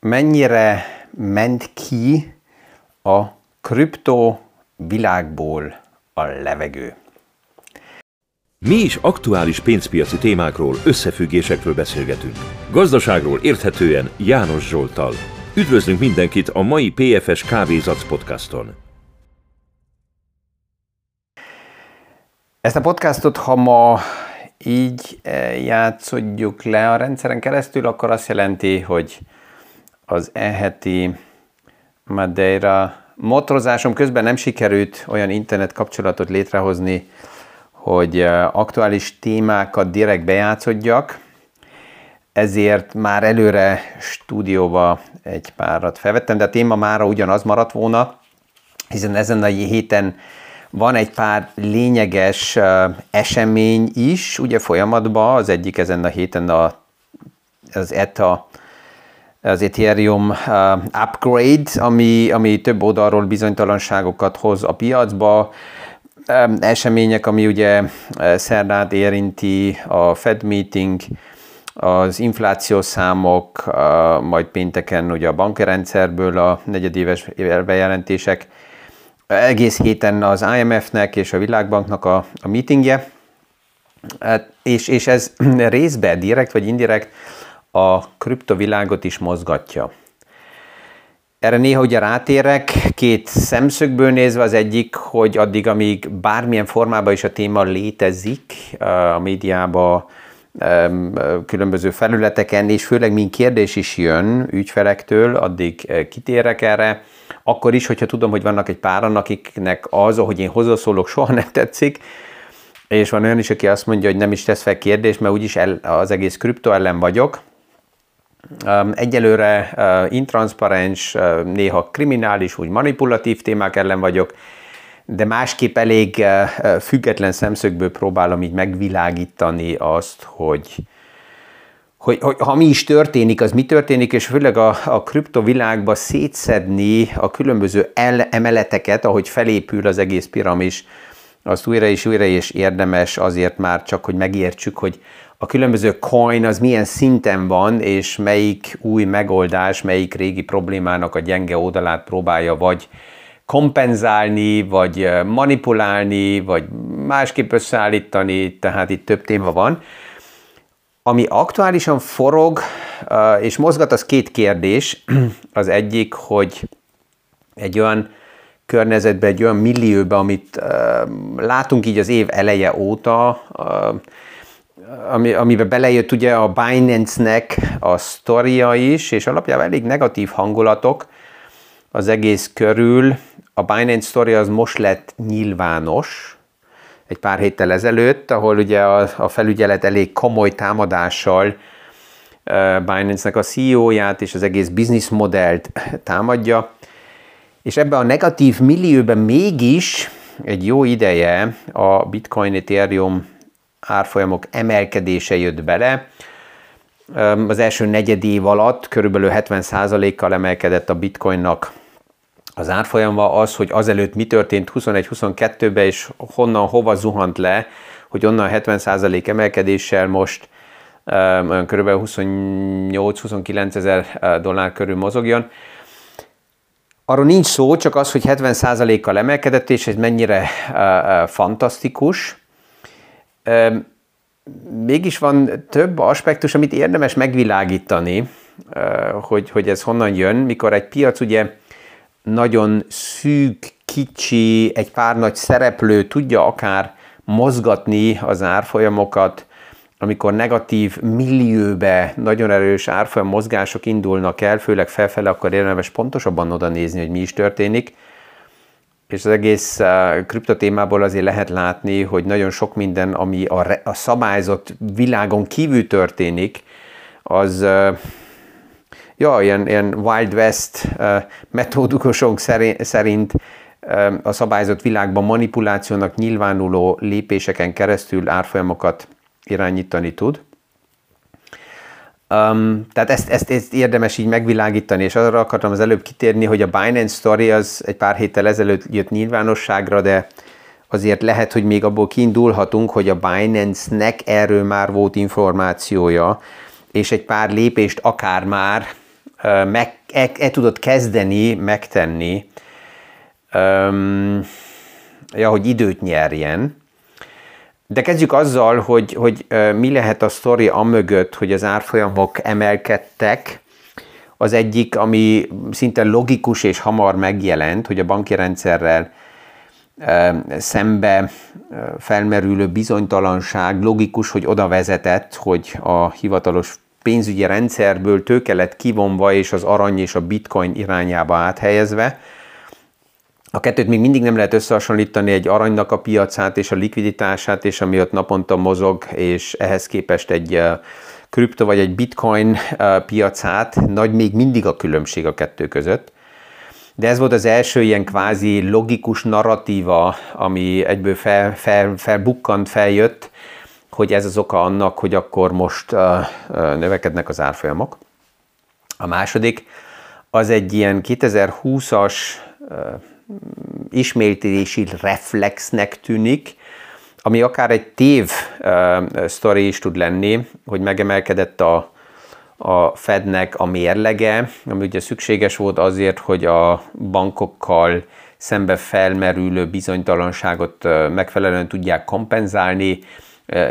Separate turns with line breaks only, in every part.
mennyire ment ki a kripto világból a levegő.
Mi is aktuális pénzpiaci témákról, összefüggésekről beszélgetünk. Gazdaságról érthetően János Zsoltal. Üdvözlünk mindenkit a mai PFS Kávézac podcaston.
Ezt a podcastot, ha ma így eh, játszodjuk le a rendszeren keresztül, akkor azt jelenti, hogy az eheti Madeira. Motorozásom közben nem sikerült olyan internet kapcsolatot létrehozni, hogy aktuális témákat direkt bejátszodjak, ezért már előre stúdióba egy párat felvettem, de a téma mára ugyanaz maradt volna, hiszen ezen a héten van egy pár lényeges esemény is, ugye folyamatban, az egyik ezen a héten a, az ETA az Ethereum uh, upgrade, ami, ami több oldalról bizonytalanságokat hoz a piacba, um, események, ami ugye uh, szerdát érinti a Fed meeting, az inflációs számok, uh, majd pénteken ugye a bankrendszerből a negyedéves bejelentések, egész héten az IMF-nek és a Világbanknak a, a meetingje, és, és ez részben direkt vagy indirekt a kriptovilágot is mozgatja. Erre néha ugye rátérek, két szemszögből nézve az egyik, hogy addig, amíg bármilyen formában is a téma létezik a médiában, különböző felületeken, és főleg mint kérdés is jön ügyfelektől, addig kitérek erre. Akkor is, hogyha tudom, hogy vannak egy páran, akiknek az, ahogy én hozzászólok, soha nem tetszik, és van olyan is, aki azt mondja, hogy nem is tesz fel kérdést, mert úgyis el, az egész kripto ellen vagyok, Egyelőre intranszparens, néha kriminális, úgy manipulatív témák ellen vagyok, de másképp elég független szemszögből próbálom így megvilágítani azt, hogy, hogy, hogy ha mi is történik, az mi történik, és főleg a, a kriptovilágba szétszedni a különböző el, emeleteket, ahogy felépül az egész piramis, azt újra és újra és érdemes azért már csak, hogy megértsük, hogy a különböző coin az milyen szinten van, és melyik új megoldás, melyik régi problémának a gyenge oldalát próbálja vagy kompenzálni, vagy manipulálni, vagy másképp összeállítani, tehát itt több téma van. Ami aktuálisan forog és mozgat, az két kérdés. Az egyik, hogy egy olyan környezetben, egy olyan millióban, amit látunk így az év eleje óta, ami, amiben belejött ugye a Binance-nek a sztoria is, és alapjában elég negatív hangulatok az egész körül. A Binance sztoria az most lett nyilvános, egy pár héttel ezelőtt, ahol ugye a, a felügyelet elég komoly támadással Binance-nek a CEO-ját és az egész business modellt támadja, és ebben a negatív millióben mégis egy jó ideje a Bitcoin Ethereum árfolyamok emelkedése jött bele. Az első negyed év alatt körülbelül 70%-kal emelkedett a bitcoinnak az árfolyama az, hogy azelőtt mi történt 21-22-ben, és honnan, hova zuhant le, hogy onnan 70% emelkedéssel most olyan kb. 28-29 ezer dollár körül mozogjon. Arról nincs szó, csak az, hogy 70%-kal emelkedett, és ez mennyire fantasztikus mégis van több aspektus, amit érdemes megvilágítani, hogy, hogy ez honnan jön, mikor egy piac ugye nagyon szűk, kicsi, egy pár nagy szereplő tudja akár mozgatni az árfolyamokat, amikor negatív millióbe nagyon erős árfolyam mozgások indulnak el, főleg felfele, akkor érdemes pontosabban oda nézni, hogy mi is történik és az egész uh, kriptotémából azért lehet látni, hogy nagyon sok minden, ami a, re, a szabályzott világon kívül történik, az uh, ja, ilyen, ilyen Wild West uh, metódusok szerint a szabályzott világban manipulációnak nyilvánuló lépéseken keresztül árfolyamokat irányítani tud. Um, tehát ezt, ezt, ezt érdemes így megvilágítani, és arra akartam az előbb kitérni, hogy a Binance Story az egy pár héttel ezelőtt jött nyilvánosságra, de azért lehet, hogy még abból kiindulhatunk, hogy a Binance-nek erről már volt információja, és egy pár lépést akár már meg, el, el tudod kezdeni, megtenni, um, ja, hogy időt nyerjen. De kezdjük azzal, hogy, hogy mi lehet a sztori amögött, hogy az árfolyamok emelkedtek. Az egyik, ami szinte logikus és hamar megjelent, hogy a banki rendszerrel szembe felmerülő bizonytalanság logikus, hogy oda vezetett, hogy a hivatalos pénzügyi rendszerből tőke lett kivonva és az arany és a bitcoin irányába áthelyezve. A kettőt még mindig nem lehet összehasonlítani egy aranynak a piacát és a likviditását, és ami ott naponta mozog, és ehhez képest egy kripto vagy egy bitcoin piacát, nagy még mindig a különbség a kettő között. De ez volt az első ilyen kvázi logikus narratíva, ami egyből fel, fel, felbukkant, feljött, hogy ez az oka annak, hogy akkor most növekednek az árfolyamok. A második, az egy ilyen 2020-as uh, ismétlési reflexnek tűnik, ami akár egy tév uh, sztori is tud lenni, hogy megemelkedett a, a Fednek a mérlege, ami ugye szükséges volt azért, hogy a bankokkal szembe felmerülő bizonytalanságot megfelelően tudják kompenzálni,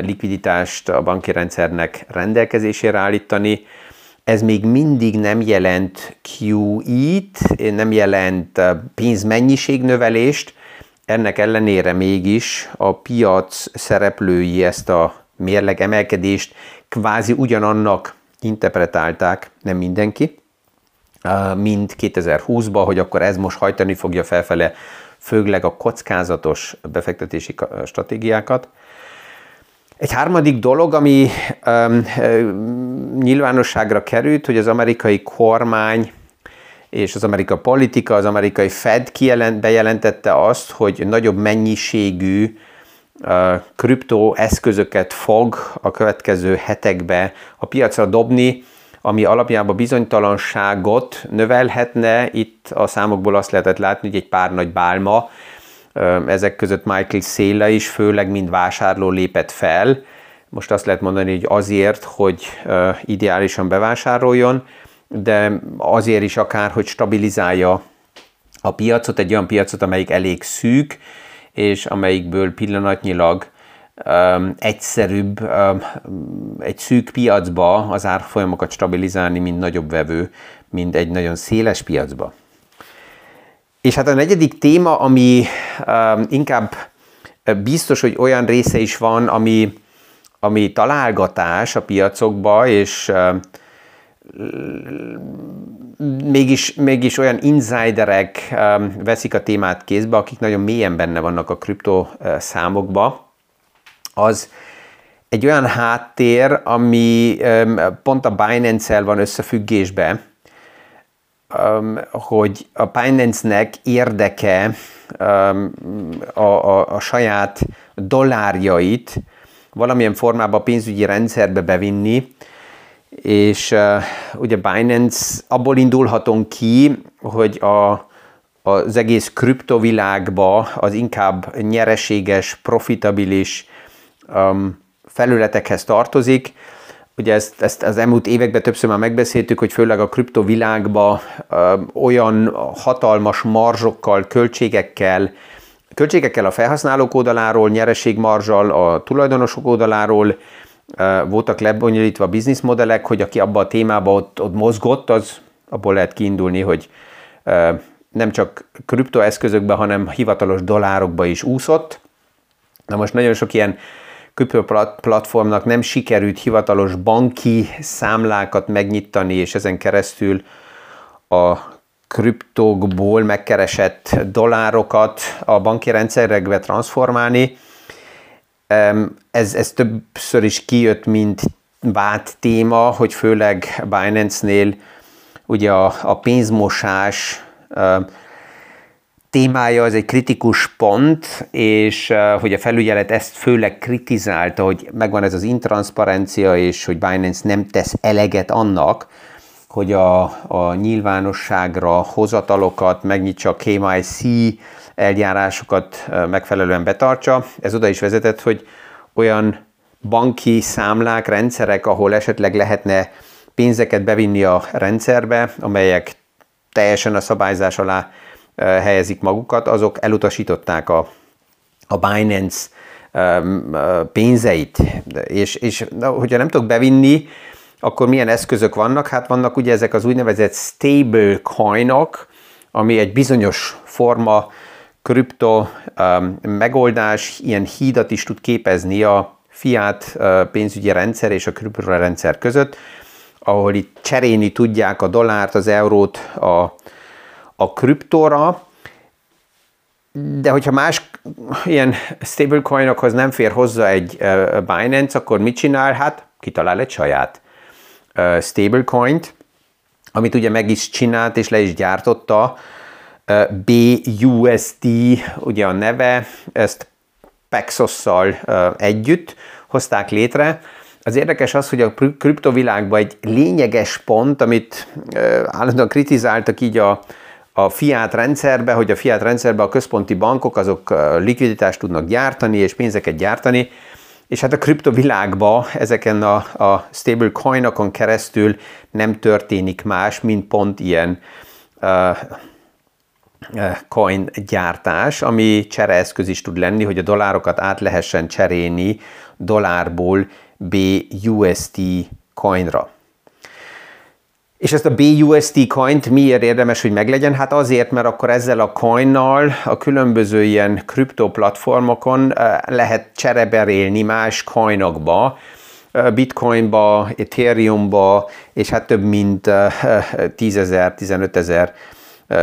likviditást a banki rendszernek rendelkezésére állítani. Ez még mindig nem jelent QE-t, nem jelent pénzmennyiségnövelést, ennek ellenére mégis a piac szereplői ezt a mérleg emelkedést kvázi ugyanannak interpretálták, nem mindenki, mint 2020-ban, hogy akkor ez most hajtani fogja felfele főleg a kockázatos befektetési stratégiákat. Egy harmadik dolog, ami um, nyilvánosságra került, hogy az amerikai kormány és az amerikai politika, az amerikai Fed kijelent, bejelentette azt, hogy nagyobb mennyiségű kriptó eszközöket fog a következő hetekbe a piacra dobni, ami alapjában bizonytalanságot növelhetne. Itt a számokból azt lehetett látni, hogy egy pár nagy bálma, ezek között Michael Széla is főleg mind vásárló lépett fel. Most azt lehet mondani, hogy azért, hogy ideálisan bevásároljon, de azért is akár, hogy stabilizálja a piacot, egy olyan piacot, amelyik elég szűk, és amelyikből pillanatnyilag um, egyszerűbb um, egy szűk piacba az árfolyamokat stabilizálni, mint nagyobb vevő, mint egy nagyon széles piacba. És hát a negyedik téma, ami um, inkább biztos, hogy olyan része is van, ami, ami találgatás a piacokba, és um, mégis, mégis olyan insiderek um, veszik a témát kézbe, akik nagyon mélyen benne vannak a kripto uh, számokba, az egy olyan háttér, ami pont a Binance-el van összefüggésbe, um, hogy a Binance-nek érdeke a, a, a saját dollárjait valamilyen formában a pénzügyi rendszerbe bevinni, és ugye Binance abból indulhatunk ki, hogy a, az egész kriptovilágba az inkább nyereséges, profitabilis um, felületekhez tartozik. Ugye ezt, ezt az elmúlt években többször már megbeszéltük, hogy főleg a kriptovilágba um, olyan hatalmas marzsokkal, költségekkel, költségekkel a felhasználók oldaláról, nyereségmarzsal a tulajdonosok oldaláról, voltak lebonyolítva bizniszmodellek, hogy aki abba a témába ott, ott mozgott, az abból lehet kiindulni, hogy nem csak kriptoeszközökbe, hanem hivatalos dollárokba is úszott. Na most nagyon sok ilyen platformnak nem sikerült hivatalos banki számlákat megnyitani, és ezen keresztül a kriptókból megkeresett dollárokat a banki rendszerekbe transformálni, ez, ez többször is kijött, mint vált téma, hogy főleg Binance-nél ugye a, a pénzmosás témája az egy kritikus pont, és hogy a felügyelet ezt főleg kritizálta, hogy megvan ez az intranszparencia, és hogy Binance nem tesz eleget annak, hogy a, a nyilvánosságra hozatalokat megnyitsa a KYC eljárásokat megfelelően betartsa. Ez oda is vezetett, hogy olyan banki számlák, rendszerek, ahol esetleg lehetne pénzeket bevinni a rendszerbe, amelyek teljesen a szabályzás alá helyezik magukat, azok elutasították a, a Binance pénzeit, és, és hogyha nem tudok bevinni, akkor milyen eszközök vannak? Hát vannak ugye ezek az úgynevezett stable coinok, ami egy bizonyos forma kripto megoldás, ilyen hídat is tud képezni a fiat pénzügyi rendszer és a kriptorendszer között, ahol itt cserélni tudják a dollárt, az eurót a, a kriptóra, de hogyha más ilyen stablecoinokhoz nem fér hozzá egy Binance, akkor mit csinál? Hát kitalál egy saját stablecoint, amit ugye meg is csinált és le is gyártotta, BUSD ugye a neve, ezt Paxos-szal együtt hozták létre. Az érdekes az, hogy a kriptovilágban egy lényeges pont, amit állandóan kritizáltak így a, a fiát rendszerbe, hogy a fiát rendszerbe a központi bankok azok likviditást tudnak gyártani és pénzeket gyártani, és hát a kriptovilágban ezeken a, a stable coinokon keresztül nem történik más, mint pont ilyen uh, coin gyártás, ami csereeszköz is tud lenni, hogy a dollárokat át lehessen cserélni dollárból BUSD coinra. És ezt a BUSD coint miért érdemes, hogy meglegyen? Hát azért, mert akkor ezzel a coinnal a különböző ilyen kriptoplatformokon lehet csereberélni más coinokba, bitcoinba, ethereumba, és hát több mint 10 ezer, 15 ezer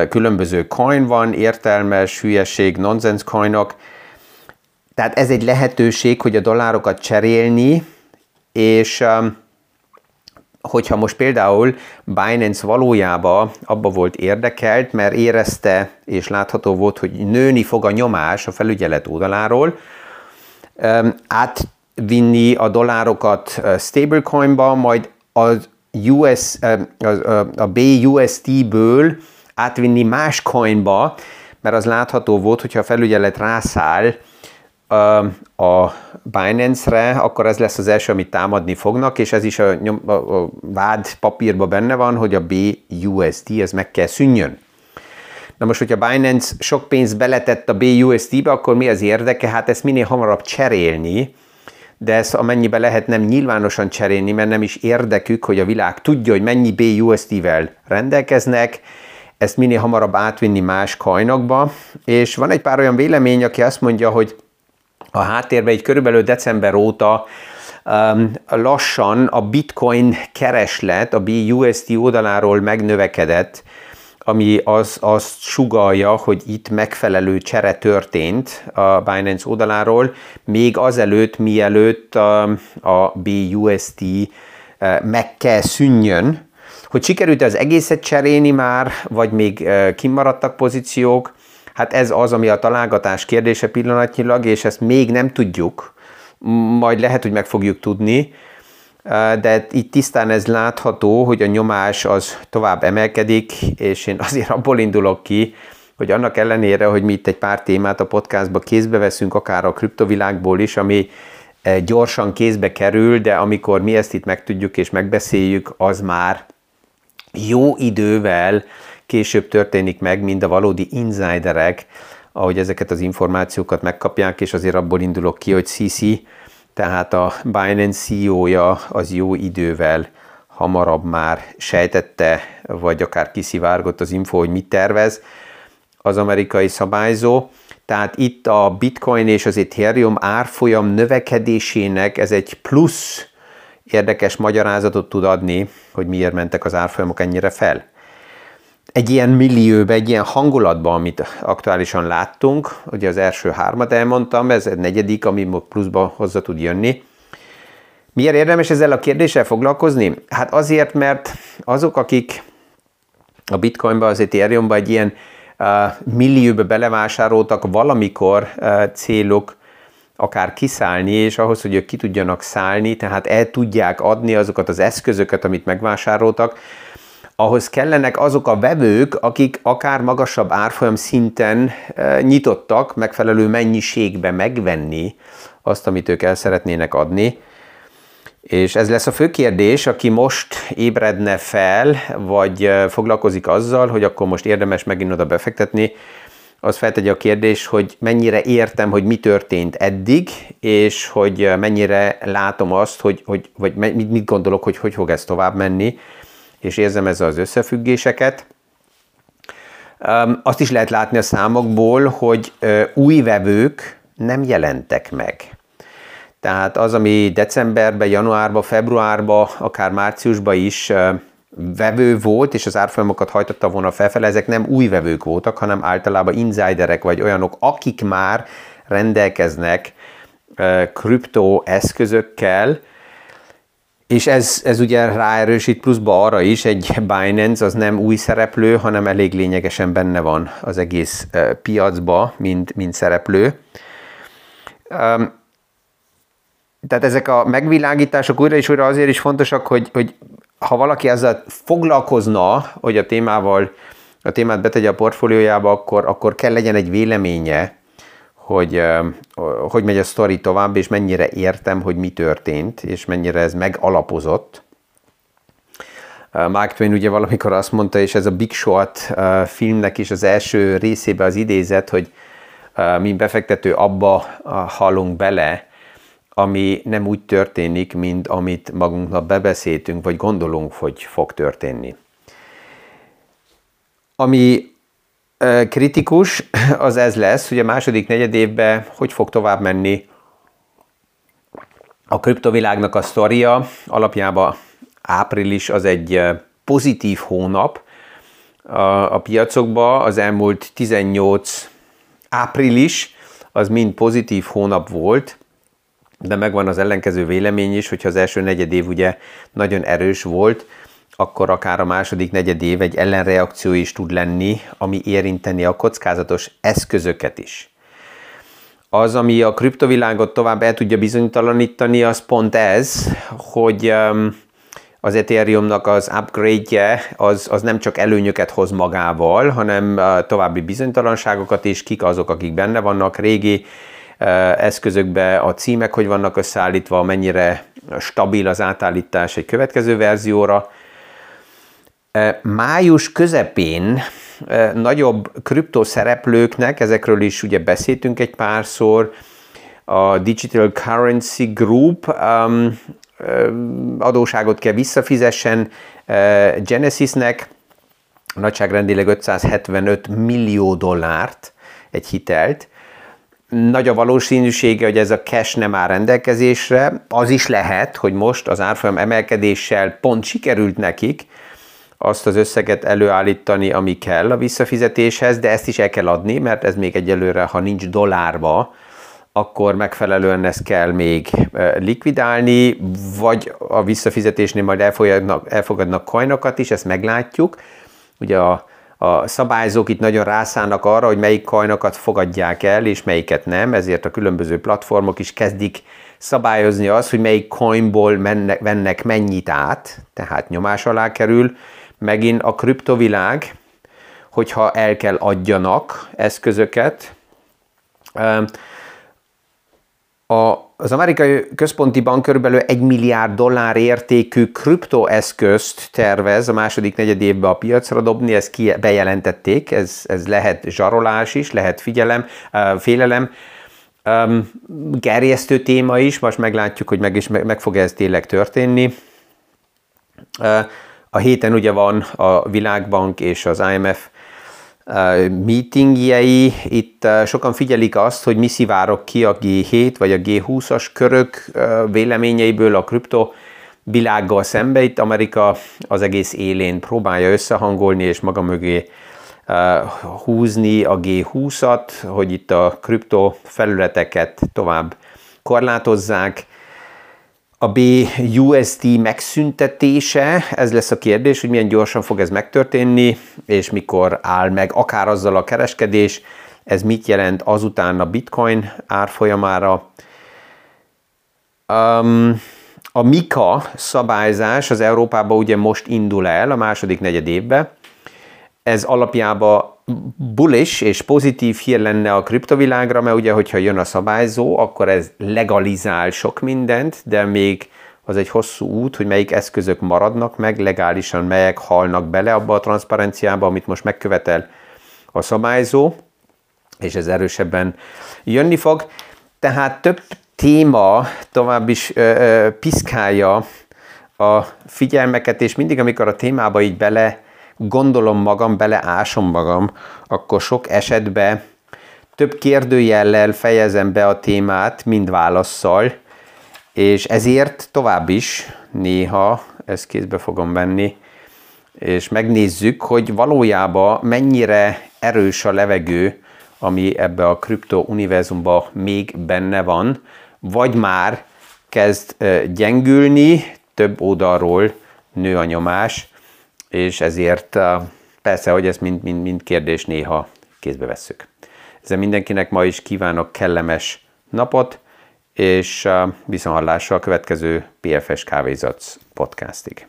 különböző coin van, értelmes, hülyeség, nonsense coinok. Tehát ez egy lehetőség, hogy a dollárokat cserélni, és hogyha most például Binance valójában abba volt érdekelt, mert érezte és látható volt, hogy nőni fog a nyomás a felügyelet oldaláról, átvinni a dollárokat stablecoinba, majd az US, a BUSD-ből átvinni más coinba, mert az látható volt, hogyha a felügyelet rászáll a Binance-re, akkor ez lesz az első, amit támadni fognak, és ez is a, nyom, a, a vád papírban benne van, hogy a BUSD, ez meg kell szűnjön. Na most, hogyha Binance sok pénzt beletett a BUSD-be, akkor mi az érdeke? Hát ezt minél hamarabb cserélni, de ezt amennyibe lehet nem nyilvánosan cserélni, mert nem is érdekük, hogy a világ tudja, hogy mennyi BUSD-vel rendelkeznek, ezt minél hamarabb átvinni más kajnakba, és van egy pár olyan vélemény, aki azt mondja, hogy a háttérben egy körülbelül december óta um, lassan a bitcoin kereslet a BUSD oldaláról megnövekedett, ami az, azt sugalja, hogy itt megfelelő csere történt a Binance oldaláról, még azelőtt, mielőtt a, a BUSD uh, meg kell szűnjön, hogy sikerült az egészet cserélni már, vagy még uh, kimaradtak pozíciók, Hát ez az, ami a találgatás kérdése pillanatnyilag, és ezt még nem tudjuk, majd lehet, hogy meg fogjuk tudni, de itt tisztán ez látható, hogy a nyomás az tovább emelkedik, és én azért abból indulok ki, hogy annak ellenére, hogy mi itt egy pár témát a podcastba kézbe veszünk, akár a kriptovilágból is, ami gyorsan kézbe kerül, de amikor mi ezt itt megtudjuk és megbeszéljük, az már jó idővel később történik meg, mint a valódi insiderek, ahogy ezeket az információkat megkapják, és azért abból indulok ki, hogy CC, tehát a Binance CEO-ja az jó idővel hamarabb már sejtette, vagy akár kiszivárgott az info, hogy mit tervez az amerikai szabályzó. Tehát itt a Bitcoin és az Ethereum árfolyam növekedésének ez egy plusz érdekes magyarázatot tud adni, hogy miért mentek az árfolyamok ennyire fel egy ilyen millióbe, egy ilyen hangulatban, amit aktuálisan láttunk, ugye az első hármat elmondtam, ez egy negyedik, ami pluszba hozzá tud jönni. Miért érdemes ezzel a kérdéssel foglalkozni? Hát azért, mert azok, akik a bitcoinba, az Ethereumba egy ilyen uh, millióbe belevásároltak valamikor célok, akár kiszállni, és ahhoz, hogy ők ki tudjanak szállni, tehát el tudják adni azokat az eszközöket, amit megvásároltak, ahhoz kellenek azok a vevők, akik akár magasabb árfolyam szinten e, nyitottak megfelelő mennyiségbe megvenni azt, amit ők el szeretnének adni. És ez lesz a fő kérdés, aki most ébredne fel, vagy foglalkozik azzal, hogy akkor most érdemes megint oda befektetni, az feltegye a kérdés, hogy mennyire értem, hogy mi történt eddig, és hogy mennyire látom azt, hogy, hogy vagy mit gondolok, hogy hogy fog ez tovább menni, és érzem ezzel az összefüggéseket. Azt is lehet látni a számokból, hogy új vevők nem jelentek meg. Tehát az, ami decemberben, januárban, februárban, akár márciusban is vevő volt, és az árfolyamokat hajtotta volna felfele, ezek nem új vevők voltak, hanem általában insiderek, vagy olyanok, akik már rendelkeznek kriptó eszközökkel, és ez, ez ugye ráerősít pluszba arra is, egy Binance az nem új szereplő, hanem elég lényegesen benne van az egész piacba, mint, mint szereplő. Tehát ezek a megvilágítások újra és újra azért is fontosak, hogy, hogy ha valaki ezzel foglalkozna, hogy a témával, a témát betegye a portfóliójába, akkor, akkor kell legyen egy véleménye, hogy hogy megy a sztori tovább, és mennyire értem, hogy mi történt, és mennyire ez megalapozott. Mark Twain ugye valamikor azt mondta, és ez a Big Short filmnek is az első részébe az idézet, hogy mi befektető abba hallunk bele, ami nem úgy történik, mint amit magunknak bebeszéltünk, vagy gondolunk, hogy fog történni. Ami kritikus, az ez lesz, hogy a második negyed évben hogy fog tovább menni a kriptovilágnak a sztoria. Alapjában április az egy pozitív hónap a, a piacokba, az elmúlt 18 április az mind pozitív hónap volt, de megvan az ellenkező vélemény is, hogyha az első negyed év ugye nagyon erős volt, akkor akár a második negyed év egy ellenreakció is tud lenni, ami érinteni a kockázatos eszközöket is. Az, ami a kriptovilágot tovább el tudja bizonytalanítani, az pont ez, hogy um, az Ethereumnak az upgrade-je az, az nem csak előnyöket hoz magával, hanem uh, további bizonytalanságokat is, kik azok, akik benne vannak, régi uh, eszközökbe a címek, hogy vannak összeállítva, mennyire stabil az átállítás egy következő verzióra, Május közepén nagyobb kriptoszereplőknek, ezekről is ugye beszéltünk egy párszor, a Digital Currency Group um, adóságot kell visszafizessen Genesisnek, nagyságrendileg 575 millió dollárt egy hitelt. Nagy a valószínűsége, hogy ez a cash nem áll rendelkezésre. Az is lehet, hogy most az árfolyam emelkedéssel pont sikerült nekik, azt az összeget előállítani, ami kell a visszafizetéshez, de ezt is el kell adni, mert ez még egyelőre, ha nincs dollárba, akkor megfelelően ezt kell még likvidálni, vagy a visszafizetésnél majd elfogadnak, elfogadnak coinokat is, ezt meglátjuk. Ugye a, a szabályzók itt nagyon rászállnak arra, hogy melyik coinokat fogadják el, és melyiket nem, ezért a különböző platformok is kezdik szabályozni azt, hogy melyik coinból mennek, vennek mennyit át, tehát nyomás alá kerül, megint a kriptovilág, hogyha el kell adjanak eszközöket. Az amerikai központi bank körülbelül 1 milliárd dollár értékű kriptoeszközt tervez a második negyed évben a piacra dobni, ezt ki bejelentették, ez, ez lehet zsarolás is, lehet figyelem, félelem, gerjesztő téma is, most meglátjuk, hogy meg, is, meg, meg fog ez tényleg történni. A héten ugye van a Világbank és az IMF meetingjei. Itt sokan figyelik azt, hogy mi szivárok ki a G7 vagy a G20-as körök véleményeiből a kripto világgal szembe. Itt Amerika az egész élén próbálja összehangolni és maga mögé húzni a G20-at, hogy itt a kripto felületeket tovább korlátozzák a BUSD megszüntetése, ez lesz a kérdés, hogy milyen gyorsan fog ez megtörténni, és mikor áll meg akár azzal a kereskedés, ez mit jelent azután a bitcoin árfolyamára. Um, a MIKA szabályzás az Európában ugye most indul el a második negyed évben. Ez alapjában bullish és pozitív hír lenne a kriptovilágra, mert ugye, hogyha jön a szabályzó, akkor ez legalizál sok mindent, de még az egy hosszú út, hogy melyik eszközök maradnak meg, legálisan melyek halnak bele abba a transzparenciába, amit most megkövetel a szabályzó, és ez erősebben jönni fog. Tehát több téma tovább is ö, ö, piszkálja a figyelmeket, és mindig, amikor a témába így bele gondolom magam, beleásom magam, akkor sok esetben több kérdőjellel fejezem be a témát, mind válaszsal, és ezért tovább is néha ezt kézbe fogom venni, és megnézzük, hogy valójában mennyire erős a levegő, ami ebbe a kripto univerzumba még benne van, vagy már kezd gyengülni, több oldalról nő a nyomás, és ezért eh, persze, hogy ezt mind, mind, mind kérdés néha kézbe vesszük. Ezzel mindenkinek ma is kívánok kellemes napot, és eh, viszonhallásra a következő PFS Kávézatsz podcastig.